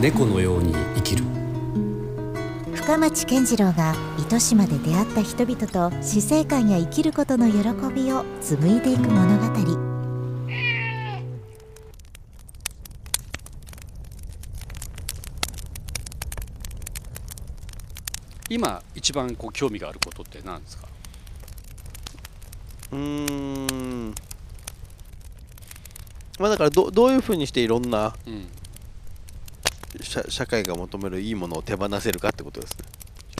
猫のように生きる。深町健次郎が糸島で出会った人々と死生観や生きることの喜びを紡いでいく物語。今一番こう興味があることって何ですか？うーんまあだからどどういうふうにしていろんなうん。社社会が求めるいいものを手放せるかってことですね。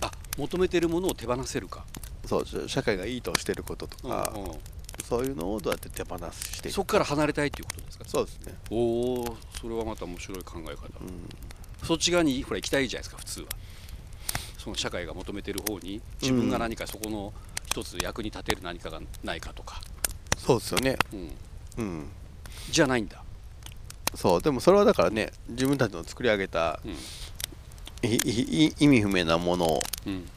あ求めてるものを手放せるか。そう社社会がいいとしてることとか、うんうん。そういうのをどうやって手放していくそこから離れたいっていうことですか？そうですね。おおそれはまた面白い考え方、うん。そっち側にほら行きたいじゃないですか普通は。その社会が求めてる方に自分が何かそこの一つ役に立てる何かがないかとか、そうですよね。うん、うんじゃないんだ、そうでもそれはだからね自分たちの作り上げたうん。意味不明なものうん。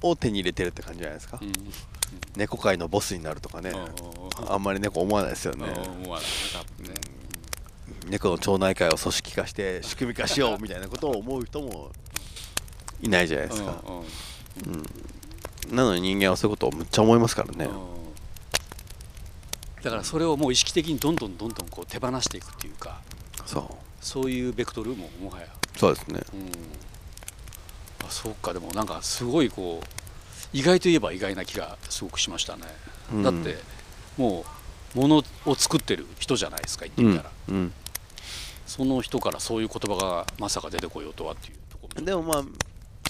を手に入れてるって感じじゃないですか、うん。猫界のボスになるとかね、うんあんまり猫思わないですよね、うん思わない。多分ね。猫の町内会を組織化して仕組み化しようみたいなことを思う人もいないじゃないですか、うん。うん。なのに人間はそういうことをむっちゃ思いますからね、うんだからそれをもう意識的にどんどんどんどんこう手放していくっていうかそう。そういうベクトルももはや、そうですね。うん、あそうか。でもなんかすごいこう意外といえば意外な気がすごくしましたね、うん。だってもうものを作ってる人じゃないですか言ってうんみたら、うんその人からそういう言葉がまさか出てこようとはっていうところ。もでもまあ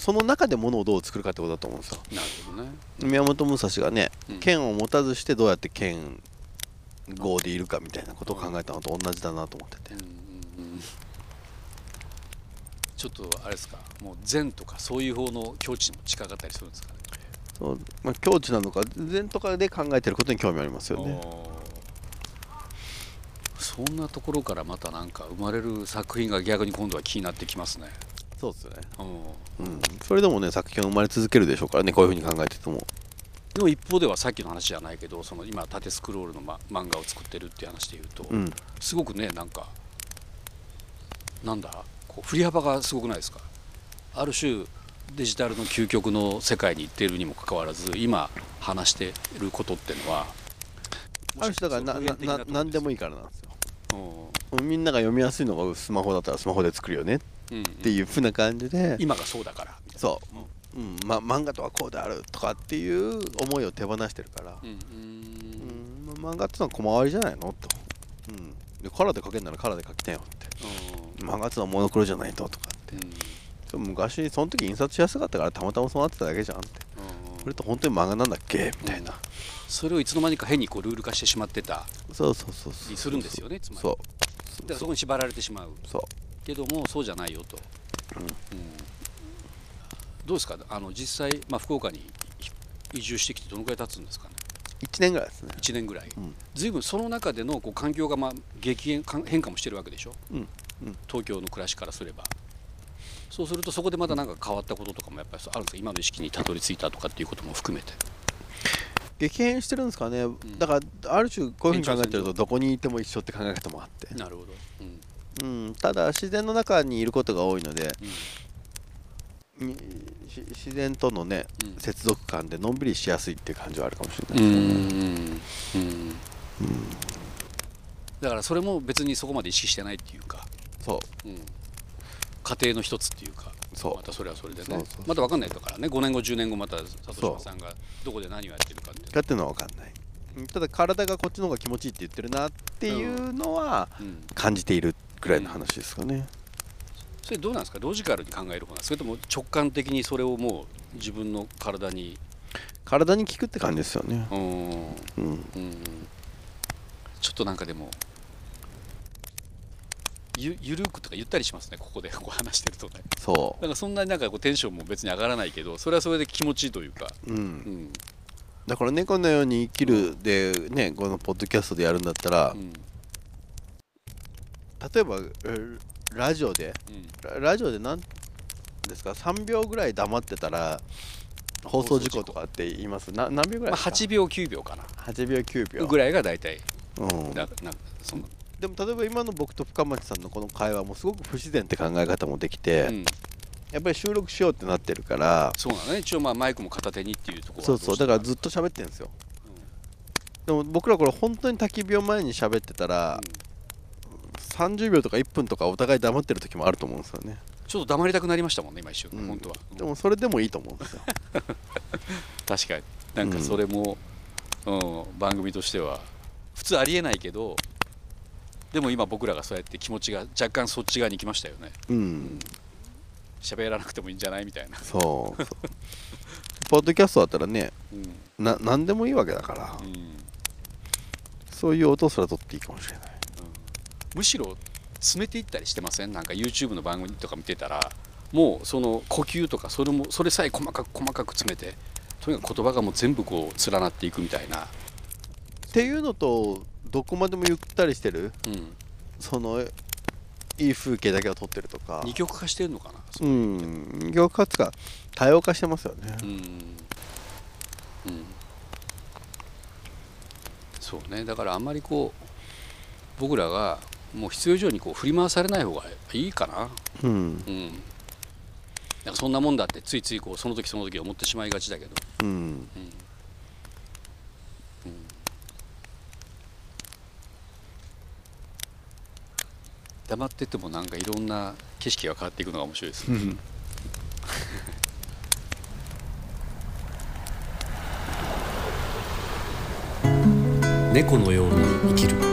その中で物をどう作るかってことだと思うんですよ。なるほどね。宮本武蔵がねうん。剣を持たずしてどうやって剣豪でいるかみたいなことを考えたのと同じだなと思ってて。うんうんうん。ちょっとあれですか？もう禅とかそういう方の境地にも近かったりするんですかね？そう、まあ、境地なのか禅とかで考えてることに興味ありますよね。そんなところからまたなんか生まれる作品が逆に今度は気になってきますね。そうですよね。うんうん。それでもね作品は生まれ続けるでしょうからねこういうふうに考えててもでも一方ではさっきの話じゃないけどその今縦スクロールの、ま、漫画を作ってるっていう話でいうと、うん。すごくねなんかなんだこう振り幅がすごくないですか？ある種デジタルの究極の世界に行っているにもかかわらず今話してることっていうのはある種だからななな何でもいい、いからなんですよ。うん。みんなが読みやすいのがスマホだったらスマホで作るよねっうんうんていうふうな感じで今がそうだからそう。うんま、漫画とはこうであるとかっていう思いを手放してるから、うんうん。うんまあ漫画ってのは小回りじゃないのと、うん、でカラーで描けるならカラーで描きたいよって。漫画ってのはモノクロじゃないととかって。うん。昔その時印刷しやすかったからたまたまそうなってただけじゃんって。これって本当に漫画なんだっけ？みたいな、それをいつの間にか変にこうルール化してしまってた。そうそうそうそうりするんですよねつまり。そう。だからそこに縛られてしまう。そう。けどもそうじゃないよと、うん。うんどうですか？あの実際、まあ、福岡に移住してきてどのくらい経つんですかね？1年ぐらいですね。1年ぐらい、うん。ずいぶんその中でのこう環境がまあ激変か変化もしてるわけでしょ、うんうん。東京の暮らしからすれば。そうするとそこでまた何か変わったこととかもやっぱりあるんですか？今の意識にたどり着いたとかっていうことも含めて。激変してるんですかね、だからある種こういうふうに考えてるとどこにいても一緒って考え方もあって、なるほど、うん。うん、ただ自然の中にいることが多いので自然とのねうん。接続感でのんびりしやすいっていう感じはあるかもしれうない、んうんだからそれも別にそこまで意識してないっていうか、そう。うん、家庭の一つっていうか。そう。またそれはそれでね。また分かんないだからね。5年後10年後また里島さんがどこで何をやってるかってだっていうのは分かんない。うんただ体がこっちの方が気持ちいいって言ってるなっていうのはうん。感じているぐらいの話ですかね、それどうなんですか？ロジカルに考える方なそれとも直感的にそれをもう自分の体に体に効くって感じですよね。うん。うん。うん。ちょっとなんかでもゆゆるくとか言ったりしますねここで。こう話してるとね。そなんかそんなになんかこうテンションも別に上がらないけどそれはそれで気持ちいいというか、う、うん。う、ん。だから猫のように生きるでねこのポッドキャストでやるんだったら、うん。例えばえラジオで。うん。ララジオで何ですか？3秒ぐらい黙ってたら放送事故とかって言います。な何秒ぐらいまあ、ですか、8秒9秒かな。8秒9秒。ぐらいが大体うん、だなんかその。でも例えば今の僕と深町さんのこの会話もすごく不自然って考え方もできて、うん、やっぱり収録しようってなってるから。そうなのね。一応まあマイクも片手にっていうところはそうそう。だからずっっと喋ってるんですよ、でも僕らこれ本当に焚き火を前に喋ってたら、30秒とか1分とかお互い黙ってる時もあると思うんですよね。ちょっと黙りたくなりましたもんね今一瞬、うん。本当は。でもそれでもいいと思うんですよ。確かに。なんかそれも、うん番組としては普通ありえないけどでも今僕らがそうやって気持ちが若干そっち側に行きましたよね。うん。喋らなくてもいいんじゃないみたいな、そうそう。ポッドキャストだったらねうん。な何でもいいわけだから、うん。そういう音すら取っていいかもしれないむしろ詰めていったりしてません？なんか YouTube の番組とか見てたらもうその呼吸とかそれもそれさえ細かく細かく詰めてとにかく言葉がもう全部こう連なっていくみたいな、っていうのとどこまでもゆったりしてるうん、そのいい風景だけを撮ってるとか。二極化してるのかな？うん。二極化つか多様化してますよね。うん、うん、そうね。だからあんまりこう僕らがもう必要以上にこう振り回されない方がいいかな。うん。うん。なんかそんなもんだってついついこうその時その時思ってしまいがちだけど、うん。うん。うん黙っててもなんかいろんな景色が変わっていくのが面白いですね。猫のように生きる